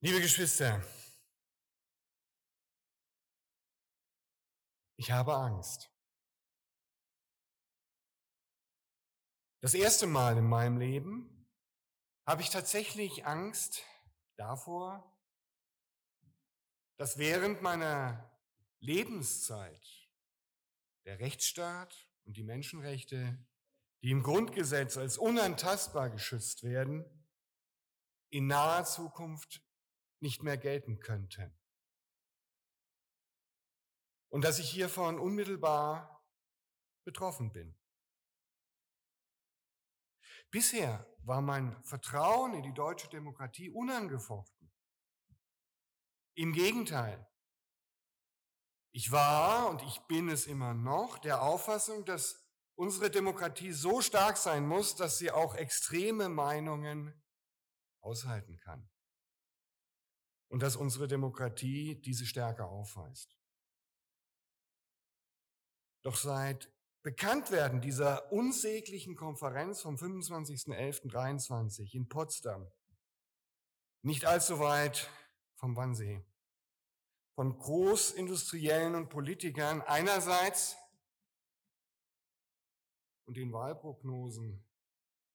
Liebe Geschwister, ich habe Angst. Das erste Mal in meinem Leben habe ich tatsächlich Angst davor, dass während meiner Lebenszeit der Rechtsstaat und die Menschenrechte, die im Grundgesetz als unantastbar geschützt werden, in naher Zukunft nicht mehr gelten könnten. Und dass ich hiervon unmittelbar betroffen bin. Bisher war mein Vertrauen in die deutsche Demokratie unangefochten. Im Gegenteil. Ich war und ich bin es immer noch der Auffassung, dass unsere Demokratie so stark sein muss, dass sie auch extreme Meinungen aushalten kann und dass unsere Demokratie diese Stärke aufweist. Doch seit Bekanntwerden dieser unsäglichen Konferenz vom 25.11.23 in Potsdam, nicht allzu weit vom Wannsee, von Großindustriellen und Politikern einerseits und den Wahlprognosen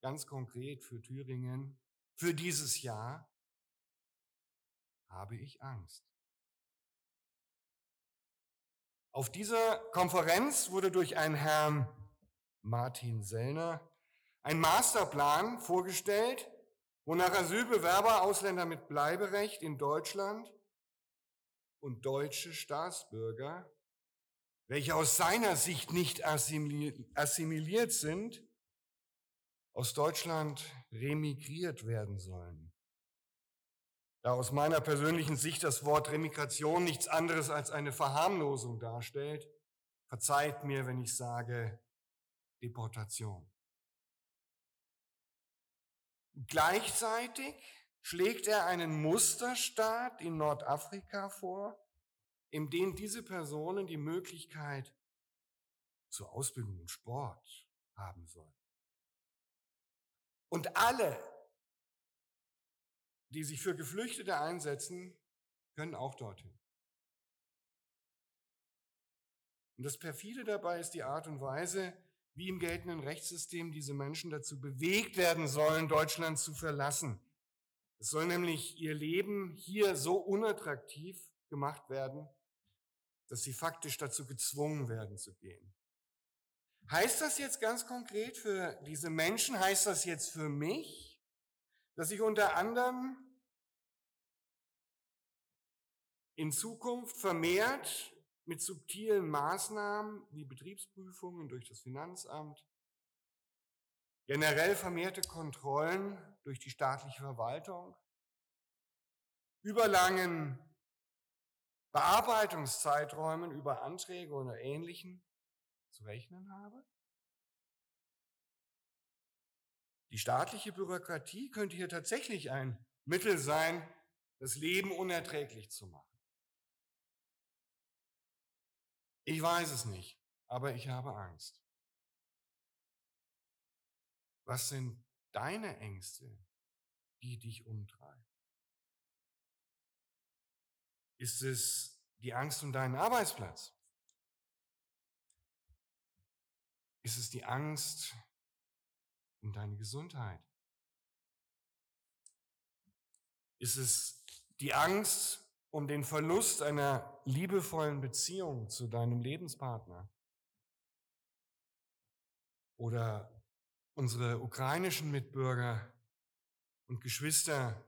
ganz konkret für Thüringen für dieses Jahr habe ich Angst. Auf dieser Konferenz wurde durch einen Herrn Martin Sellner ein Masterplan vorgestellt, wonach Asylbewerber, Ausländer mit Bleiberecht in Deutschland und deutsche Staatsbürger, welche aus seiner Sicht nicht assimiliert sind, aus Deutschland remigriert werden sollen. Da aus meiner persönlichen Sicht das Wort Remigration nichts anderes als eine Verharmlosung darstellt, verzeiht mir, wenn ich sage Deportation. Gleichzeitig schlägt er einen Musterstaat in Nordafrika vor, in dem diese Personen die Möglichkeit zur Ausbildung und Sport haben sollen. Und alle die sich für Geflüchtete einsetzen, können auch dorthin. Und das Perfide dabei ist die Art und Weise, wie im geltenden Rechtssystem diese Menschen dazu bewegt werden sollen, Deutschland zu verlassen. Es soll nämlich ihr Leben hier so unattraktiv gemacht werden, dass sie faktisch dazu gezwungen werden zu gehen. Heißt das jetzt ganz konkret für diese Menschen, heißt das jetzt für mich, dass ich unter anderem in Zukunft vermehrt mit subtilen Maßnahmen wie Betriebsprüfungen durch das Finanzamt, generell vermehrte Kontrollen durch die staatliche Verwaltung, überlangen Bearbeitungszeiträumen über Anträge oder Ähnlichen zu rechnen habe? Die staatliche Bürokratie könnte hier tatsächlich ein Mittel sein, das Leben unerträglich zu machen. Ich weiß es nicht, aber ich habe Angst. Was sind deine Ängste, die dich umtreiben? Ist es die Angst um deinen Arbeitsplatz? Ist es die Angst um deine Gesundheit? Ist es die Angst um den Verlust einer liebevollen Beziehung zu deinem Lebenspartner? Oder unsere ukrainischen Mitbürger und Geschwister?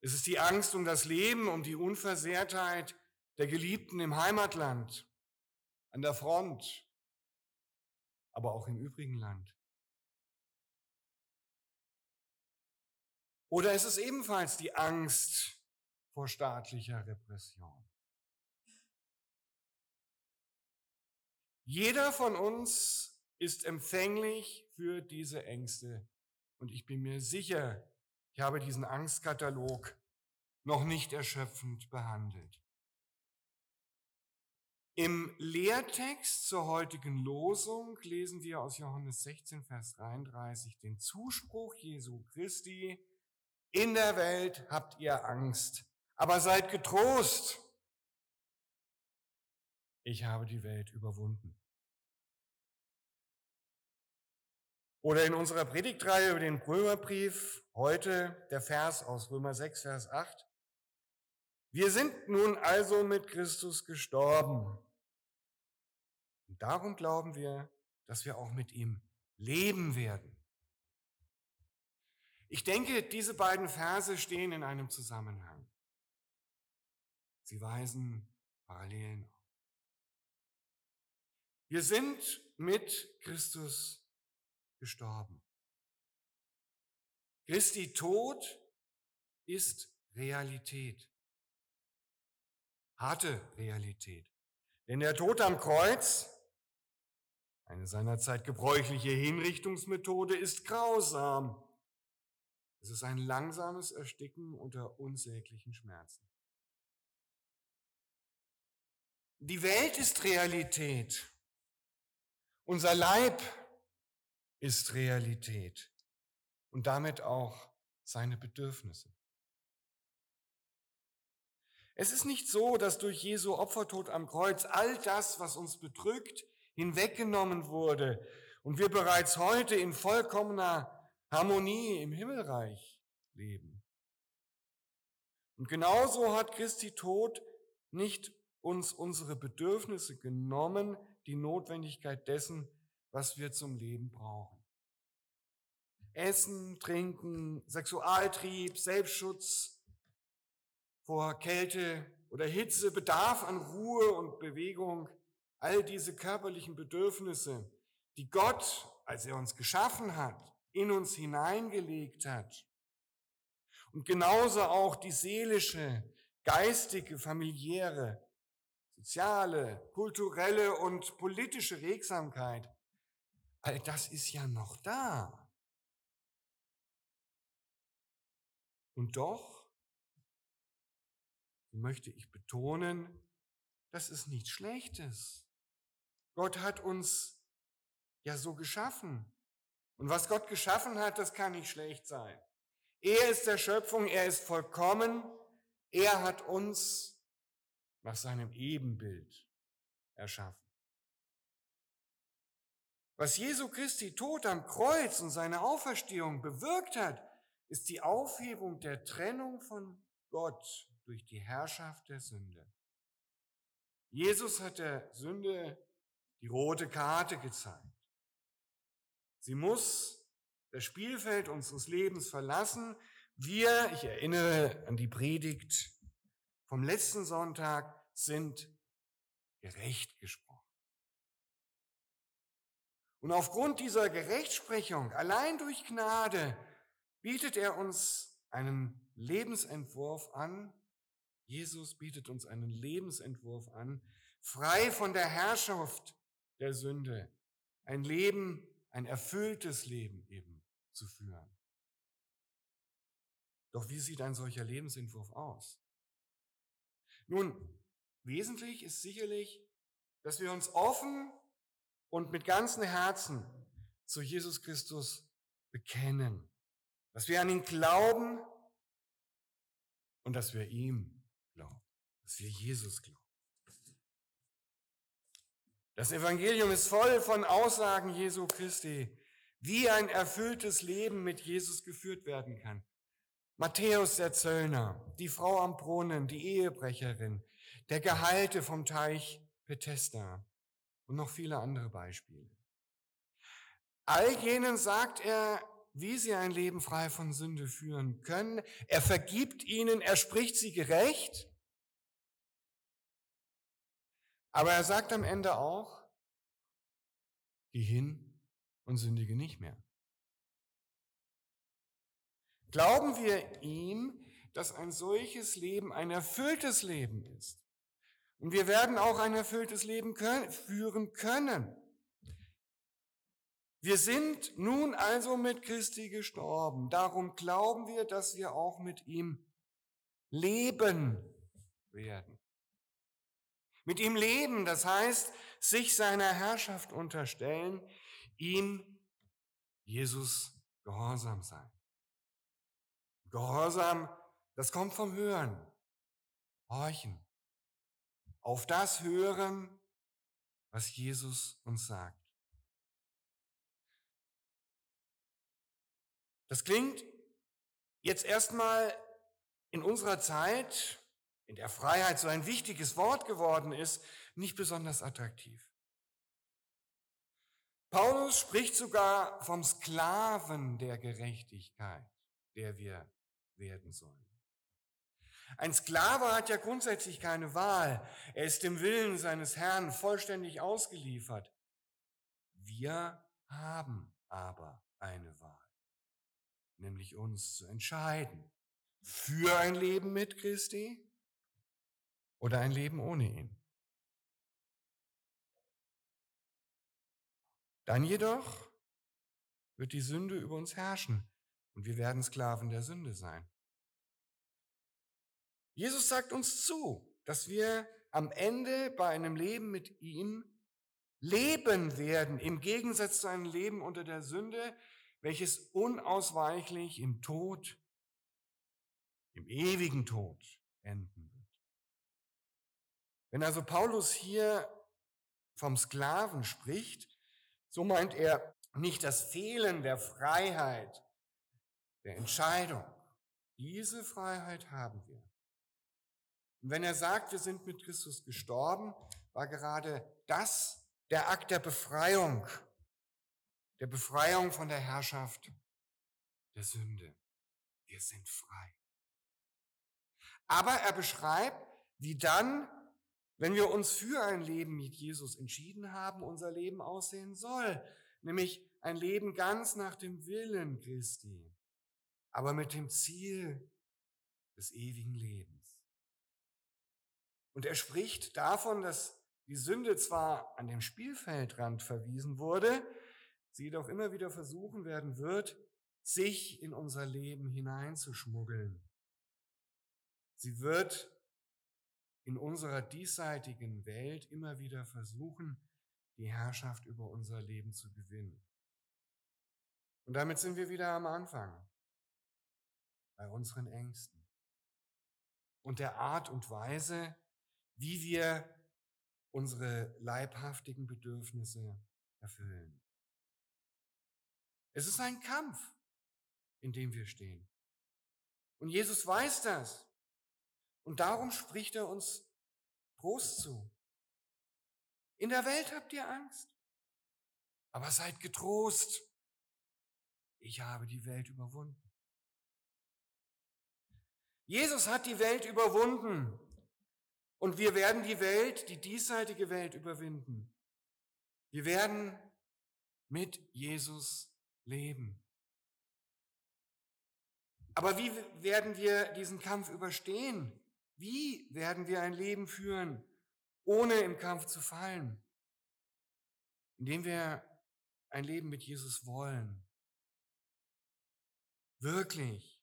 Ist es die Angst um das Leben, um die Unversehrtheit der Geliebten im Heimatland, an der Front, aber auch im übrigen Land? Oder ist es ebenfalls die Angst vor staatlicher Repression? Jeder von uns ist empfänglich für diese Ängste. Und ich bin mir sicher, ich habe diesen Angstkatalog noch nicht erschöpfend behandelt. Im Lehrtext zur heutigen Losung lesen wir aus Johannes 16, Vers 33 den Zuspruch Jesu Christi, in der Welt habt ihr Angst, Aber seid getrost, ich habe die Welt überwunden. Oder in unserer Predigtreihe über den Römerbrief heute der Vers aus Römer 6, Vers 8. Wir sind nun also mit Christus gestorben. Und darum glauben wir, dass wir auch mit ihm leben werden. Ich denke, diese beiden Verse stehen in einem Zusammenhang. Sie weisen Parallelen auf. Wir sind mit Christus gestorben. Christi Tod ist Realität. Harte Realität. Denn der Tod am Kreuz, eine seinerzeit gebräuchliche Hinrichtungsmethode, ist grausam. Es ist ein langsames Ersticken unter unsäglichen Schmerzen. Die Welt ist Realität. Unser Leib ist Realität und damit auch seine Bedürfnisse. Es ist nicht so, dass durch Jesu Opfertod am Kreuz all das, was uns bedrückt, hinweggenommen wurde und wir bereits heute in vollkommener Harmonie im Himmelreich leben. Und genauso hat Christi Tod nicht uns unsere Bedürfnisse genommen, die Notwendigkeit dessen, was wir zum Leben brauchen. Essen, Trinken, Sexualtrieb, Selbstschutz vor Kälte oder Hitze, Bedarf an Ruhe und Bewegung, all diese körperlichen Bedürfnisse, die Gott, als er uns geschaffen hat, in uns hineingelegt hat. Und genauso auch die seelische, geistige, familiäre, soziale, kulturelle und politische Regsamkeit, all das ist ja noch da. Und doch möchte ich betonen, das ist nichts Schlechtes. Gott hat uns ja so geschaffen. Und was Gott geschaffen hat, das kann nicht schlecht sein. Er ist der Schöpfung, er ist vollkommen, er hat uns nach seinem Ebenbild erschaffen. Was Jesu Christi Tod am Kreuz und seine Auferstehung bewirkt hat, ist die Aufhebung der Trennung von Gott durch die Herrschaft der Sünde. Jesus hat der Sünde die rote Karte gezeigt. Sie muss das Spielfeld unseres Lebens verlassen. Wir, ich erinnere an die Predigt vom letzten Sonntag, sind gerecht gesprochen. Und aufgrund dieser Gerechtsprechung, allein durch Gnade, bietet er uns einen Lebensentwurf an. Jesus bietet uns einen Lebensentwurf an, frei von der Herrschaft der Sünde. Ein Leben, ein erfülltes Leben eben zu führen. Doch wie sieht ein solcher Lebensentwurf aus? Nun, wesentlich ist sicherlich, dass wir uns offen und mit ganzem Herzen zu Jesus Christus bekennen, dass wir an ihn glauben und dass wir ihm glauben, dass wir Jesus glauben. Das Evangelium ist voll von Aussagen Jesu Christi, wie ein erfülltes Leben mit Jesus geführt werden kann. Matthäus der Zöllner, die Frau am Brunnen, die Ehebrecherin, der Geheilte vom Teich Bethesda und noch viele andere Beispiele. All jenen sagt er, wie sie ein Leben frei von Sünde führen können. Er vergibt ihnen, er spricht sie gerecht aber er sagt am Ende auch, geh hin und sündige nicht mehr. Glauben wir ihm, dass ein solches Leben ein erfülltes Leben ist. Und wir werden auch ein erfülltes Leben können, führen können. Wir sind nun also mit Christi gestorben. Darum glauben wir, dass wir auch mit ihm leben werden. Mit ihm leben, das heißt, sich seiner Herrschaft unterstellen, ihm, Jesus, gehorsam sein. Gehorsam, das kommt vom Hören. horchen, auf das hören, was Jesus uns sagt. Das klingt jetzt erstmal in unserer Zeit, in der Freiheit so ein wichtiges Wort geworden ist, nicht besonders attraktiv. Paulus spricht sogar vom Sklaven der Gerechtigkeit, der wir werden sollen. Ein Sklave hat ja grundsätzlich keine Wahl. Er ist dem Willen seines Herrn vollständig ausgeliefert. Wir haben aber eine Wahl, nämlich uns zu entscheiden für ein Leben mit Christi oder ein Leben ohne ihn. Dann jedoch wird die Sünde über uns herrschen und wir werden Sklaven der Sünde sein. Jesus sagt uns zu, dass wir am Ende bei einem Leben mit ihm leben werden, im Gegensatz zu einem Leben unter der Sünde, welches unausweichlich im Tod, im ewigen Tod enden. Wenn also Paulus hier vom Sklaven spricht, so meint er nicht das Fehlen der Freiheit, der Entscheidung. Diese Freiheit haben wir. Und wenn er sagt, wir sind mit Christus gestorben, war gerade das der Akt der Befreiung, der Befreiung von der Herrschaft der Sünde. Wir sind frei. Aber er beschreibt, wie dann wenn wir uns für ein Leben mit Jesus entschieden haben, unser Leben aussehen soll, nämlich ein Leben ganz nach dem Willen Christi, aber mit dem Ziel des ewigen Lebens. Und er spricht davon, dass die Sünde zwar an dem Spielfeldrand verwiesen wurde, sie jedoch immer wieder versuchen werden wird, sich in unser Leben hineinzuschmuggeln. Sie wird in unserer diesseitigen Welt immer wieder versuchen, die Herrschaft über unser Leben zu gewinnen. Und damit sind wir wieder am Anfang, bei unseren Ängsten und der Art und Weise, wie wir unsere leibhaftigen Bedürfnisse erfüllen. Es ist ein Kampf, in dem wir stehen. Und Jesus weiß das. Und darum spricht er uns Trost zu. In der Welt habt ihr Angst, aber seid getrost. Ich habe die Welt überwunden. Jesus hat die Welt überwunden und wir werden die Welt, die diesseitige Welt überwinden. Wir werden mit Jesus leben. Aber wie werden wir diesen Kampf überstehen? Wie werden wir ein Leben führen, ohne im Kampf zu fallen? Indem wir ein Leben mit Jesus wollen. Wirklich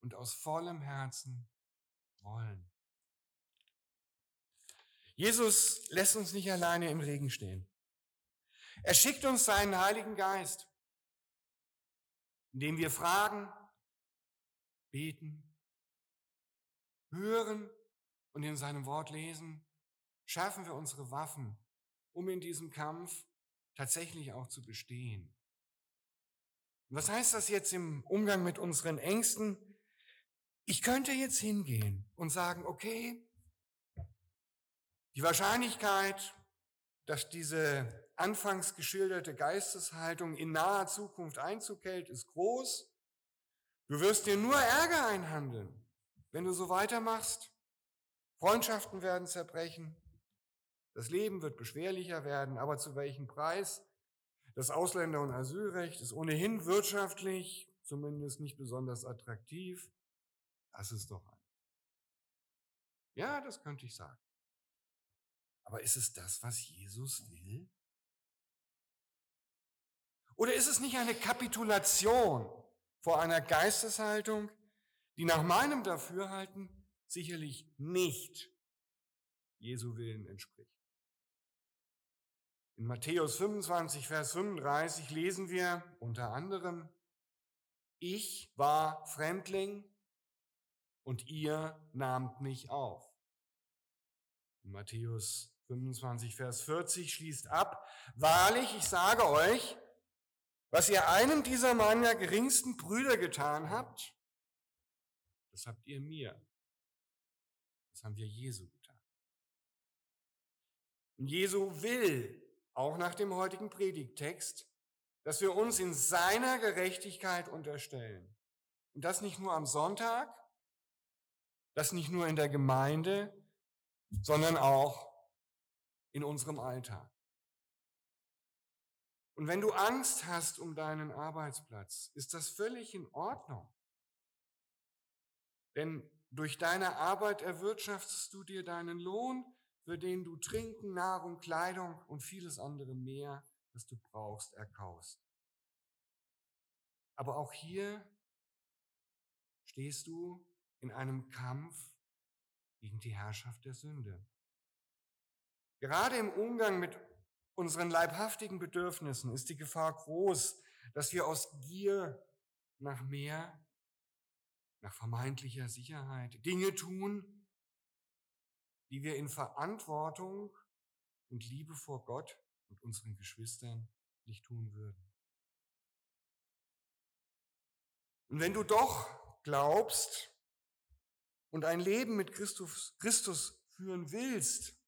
und aus vollem Herzen wollen. Jesus lässt uns nicht alleine im Regen stehen. Er schickt uns seinen Heiligen Geist, indem wir fragen, beten hören und in seinem Wort lesen, schärfen wir unsere Waffen, um in diesem Kampf tatsächlich auch zu bestehen. Was heißt das jetzt im Umgang mit unseren Ängsten? Ich könnte jetzt hingehen und sagen, okay, die Wahrscheinlichkeit, dass diese anfangs geschilderte Geisteshaltung in naher Zukunft Einzug hält, ist groß. Du wirst dir nur Ärger einhandeln. Wenn du so weitermachst, Freundschaften werden zerbrechen, das Leben wird beschwerlicher werden, aber zu welchem Preis? Das Ausländer- und Asylrecht ist ohnehin wirtschaftlich, zumindest nicht besonders attraktiv. Lass es doch ein. Ja, das könnte ich sagen. Aber ist es das, was Jesus will? Oder ist es nicht eine Kapitulation vor einer Geisteshaltung, die nach meinem Dafürhalten sicherlich nicht Jesu Willen entspricht. In Matthäus 25, Vers 35 lesen wir unter anderem, ich war Fremdling und ihr nahmt mich auf. Matthäus 25, Vers 40 schließt ab, wahrlich, ich sage euch, was ihr einem dieser meiner geringsten Brüder getan habt, das habt ihr mir. Das haben wir Jesu getan. Und Jesu will, auch nach dem heutigen Predigttext, dass wir uns in seiner Gerechtigkeit unterstellen. Und das nicht nur am Sonntag, das nicht nur in der Gemeinde, sondern auch in unserem Alltag. Und wenn du Angst hast um deinen Arbeitsplatz, ist das völlig in Ordnung. Denn durch deine Arbeit erwirtschaftest du dir deinen Lohn, für den du Trinken, Nahrung, Kleidung und vieles andere mehr, das du brauchst, erkaust. Aber auch hier stehst du in einem Kampf gegen die Herrschaft der Sünde. Gerade im Umgang mit unseren leibhaftigen Bedürfnissen ist die Gefahr groß, dass wir aus Gier nach mehr, nach vermeintlicher Sicherheit Dinge tun, die wir in Verantwortung und Liebe vor Gott und unseren Geschwistern nicht tun würden. Und wenn du doch glaubst und ein Leben mit Christus, Christus führen willst,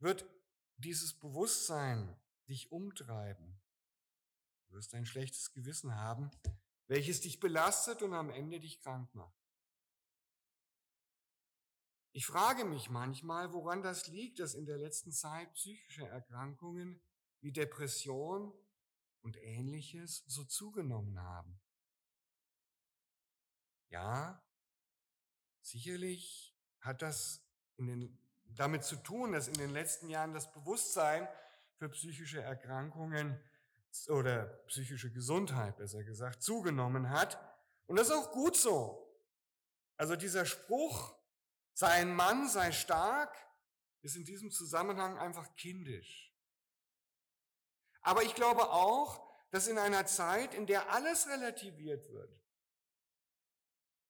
wird dieses Bewusstsein dich umtreiben. Du wirst ein schlechtes Gewissen haben, welches dich belastet und am Ende dich krank macht. Ich frage mich manchmal, woran das liegt, dass in der letzten Zeit psychische Erkrankungen wie Depression und ähnliches so zugenommen haben. Ja, sicherlich hat das den damit zu tun, dass in den letzten Jahren das Bewusstsein für psychische Erkrankungen oder psychische Gesundheit, besser gesagt, zugenommen hat. Und das ist auch gut so. Also dieser Spruch, sei ein Mann, sei stark, ist in diesem Zusammenhang einfach kindisch. Aber ich glaube auch, dass in einer Zeit, in der alles relativiert wird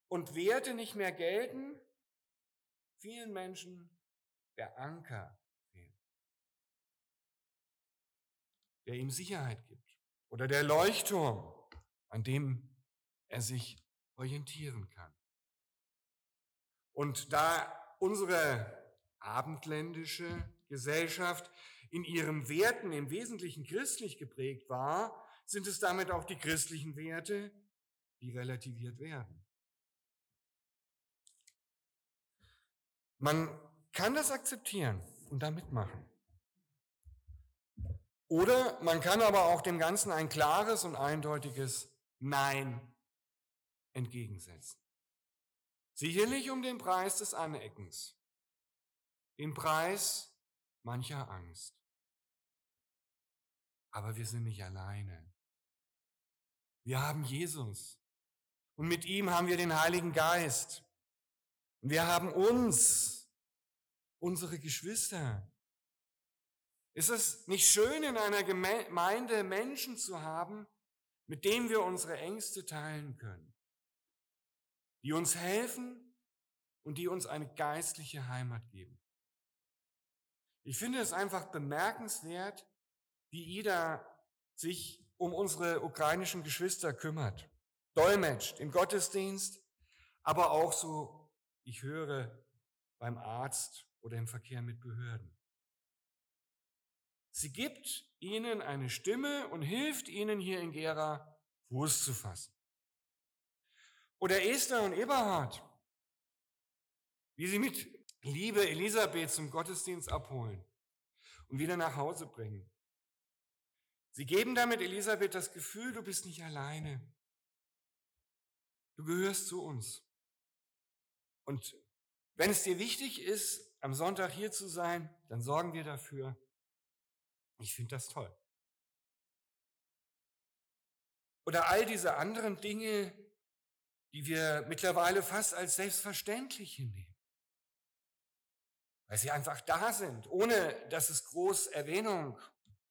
und Werte nicht mehr gelten, vielen Menschen der Anker der ihm Sicherheit gibt oder der Leuchtturm, an dem er sich orientieren kann. Und da unsere abendländische Gesellschaft in ihren Werten im Wesentlichen christlich geprägt war, sind es damit auch die christlichen Werte, die relativiert werden. Man kann das akzeptieren und da mitmachen. Oder man kann aber auch dem Ganzen ein klares und eindeutiges Nein entgegensetzen. Sicherlich um den Preis des Aneckens, den Preis mancher Angst. Aber wir sind nicht alleine. Wir haben Jesus und mit ihm haben wir den Heiligen Geist. Und wir haben uns unsere Geschwister. Ist es nicht schön, in einer Gemeinde Menschen zu haben, mit denen wir unsere Ängste teilen können, die uns helfen und die uns eine geistliche Heimat geben? Ich finde es einfach bemerkenswert, wie Ida sich um unsere ukrainischen Geschwister kümmert, dolmetscht im Gottesdienst, aber auch so, ich höre beim Arzt oder im Verkehr mit Behörden. Sie gibt ihnen eine Stimme und hilft ihnen hier in Gera Fuß zu fassen. Oder Esther und Eberhard, wie sie mit Liebe Elisabeth zum Gottesdienst abholen und wieder nach Hause bringen. Sie geben damit Elisabeth das Gefühl, du bist nicht alleine. Du gehörst zu uns. Und wenn es dir wichtig ist, am Sonntag hier zu sein, dann sorgen wir dafür. Ich finde das toll. Oder all diese anderen Dinge, die wir mittlerweile fast als selbstverständlich hinnehmen. Weil sie einfach da sind, ohne dass es groß Erwähnung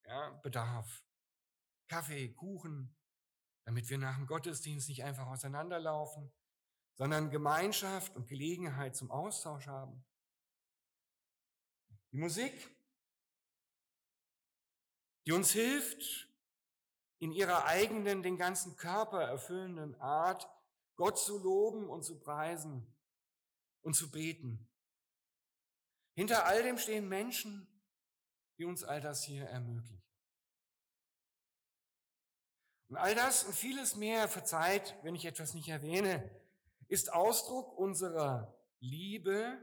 ja, bedarf. Kaffee, Kuchen, damit wir nach dem Gottesdienst nicht einfach auseinanderlaufen, sondern Gemeinschaft und Gelegenheit zum Austausch haben. Die Musik, die uns hilft, in ihrer eigenen, den ganzen Körper erfüllenden Art, Gott zu loben und zu preisen und zu beten. Hinter all dem stehen Menschen, die uns all das hier ermöglichen. Und all das und vieles mehr, verzeiht, wenn ich etwas nicht erwähne, ist Ausdruck unserer Liebe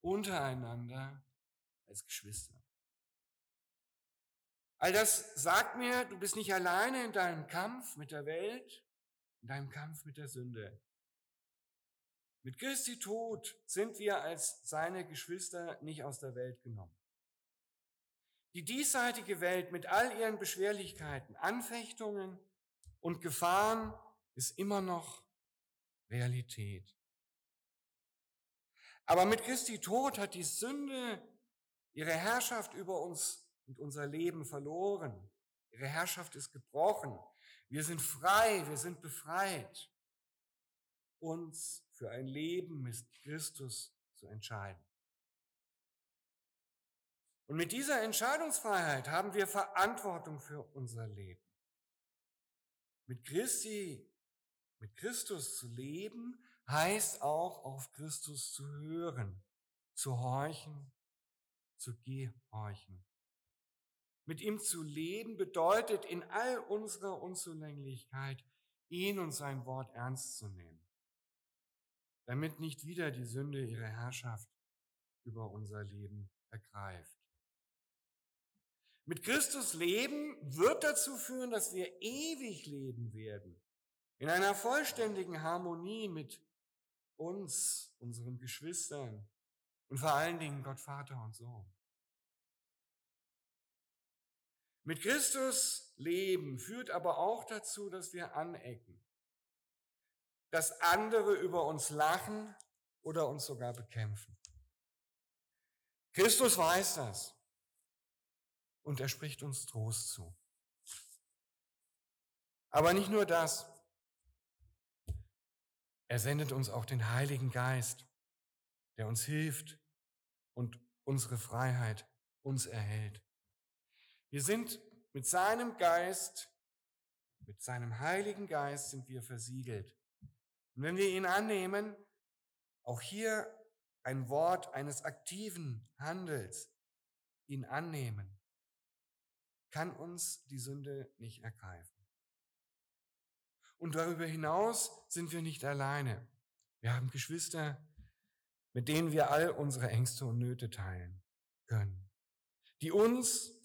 untereinander als Geschwister. All das sagt mir, du bist nicht alleine in deinem Kampf mit der Welt, in deinem Kampf mit der Sünde. Mit Christi Tod sind wir als seine Geschwister nicht aus der Welt genommen. Die diesseitige Welt mit all ihren Beschwerlichkeiten, Anfechtungen und Gefahren ist immer noch Realität. Aber mit Christi Tod hat die Sünde ihre Herrschaft über uns und unser Leben verloren. Ihre Herrschaft ist gebrochen. Wir sind frei, wir sind befreit, uns für ein Leben mit Christus zu entscheiden. Und mit dieser Entscheidungsfreiheit haben wir Verantwortung für unser Leben. Mit Christi, mit Christus zu leben, heißt auch auf Christus zu hören, zu horchen, zu gehorchen. Mit ihm zu leben bedeutet in all unserer Unzulänglichkeit, ihn und sein Wort ernst zu nehmen, damit nicht wieder die Sünde ihre Herrschaft über unser Leben ergreift. Mit Christus leben wird dazu führen, dass wir ewig leben werden, in einer vollständigen Harmonie mit uns, unseren Geschwistern und vor allen Dingen Gott Vater und Sohn. Mit Christus leben führt aber auch dazu, dass wir anecken, dass andere über uns lachen oder uns sogar bekämpfen. Christus weiß das und er spricht uns Trost zu. Aber nicht nur das. Er sendet uns auch den Heiligen Geist, der uns hilft und unsere Freiheit uns erhält. Wir sind mit seinem Geist, mit seinem Heiligen Geist sind wir versiegelt. Und wenn wir ihn annehmen, auch hier ein Wort eines aktiven Handels, ihn annehmen, kann uns die Sünde nicht ergreifen. Und darüber hinaus sind wir nicht alleine. Wir haben Geschwister, mit denen wir all unsere Ängste und Nöte teilen können, die uns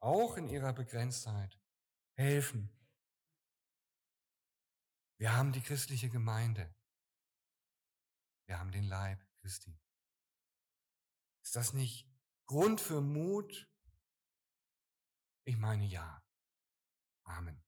auch in ihrer Begrenztheit, helfen. Wir haben die christliche Gemeinde. Wir haben den Leib Christi. Ist das nicht Grund für Mut? Ich meine ja. Amen.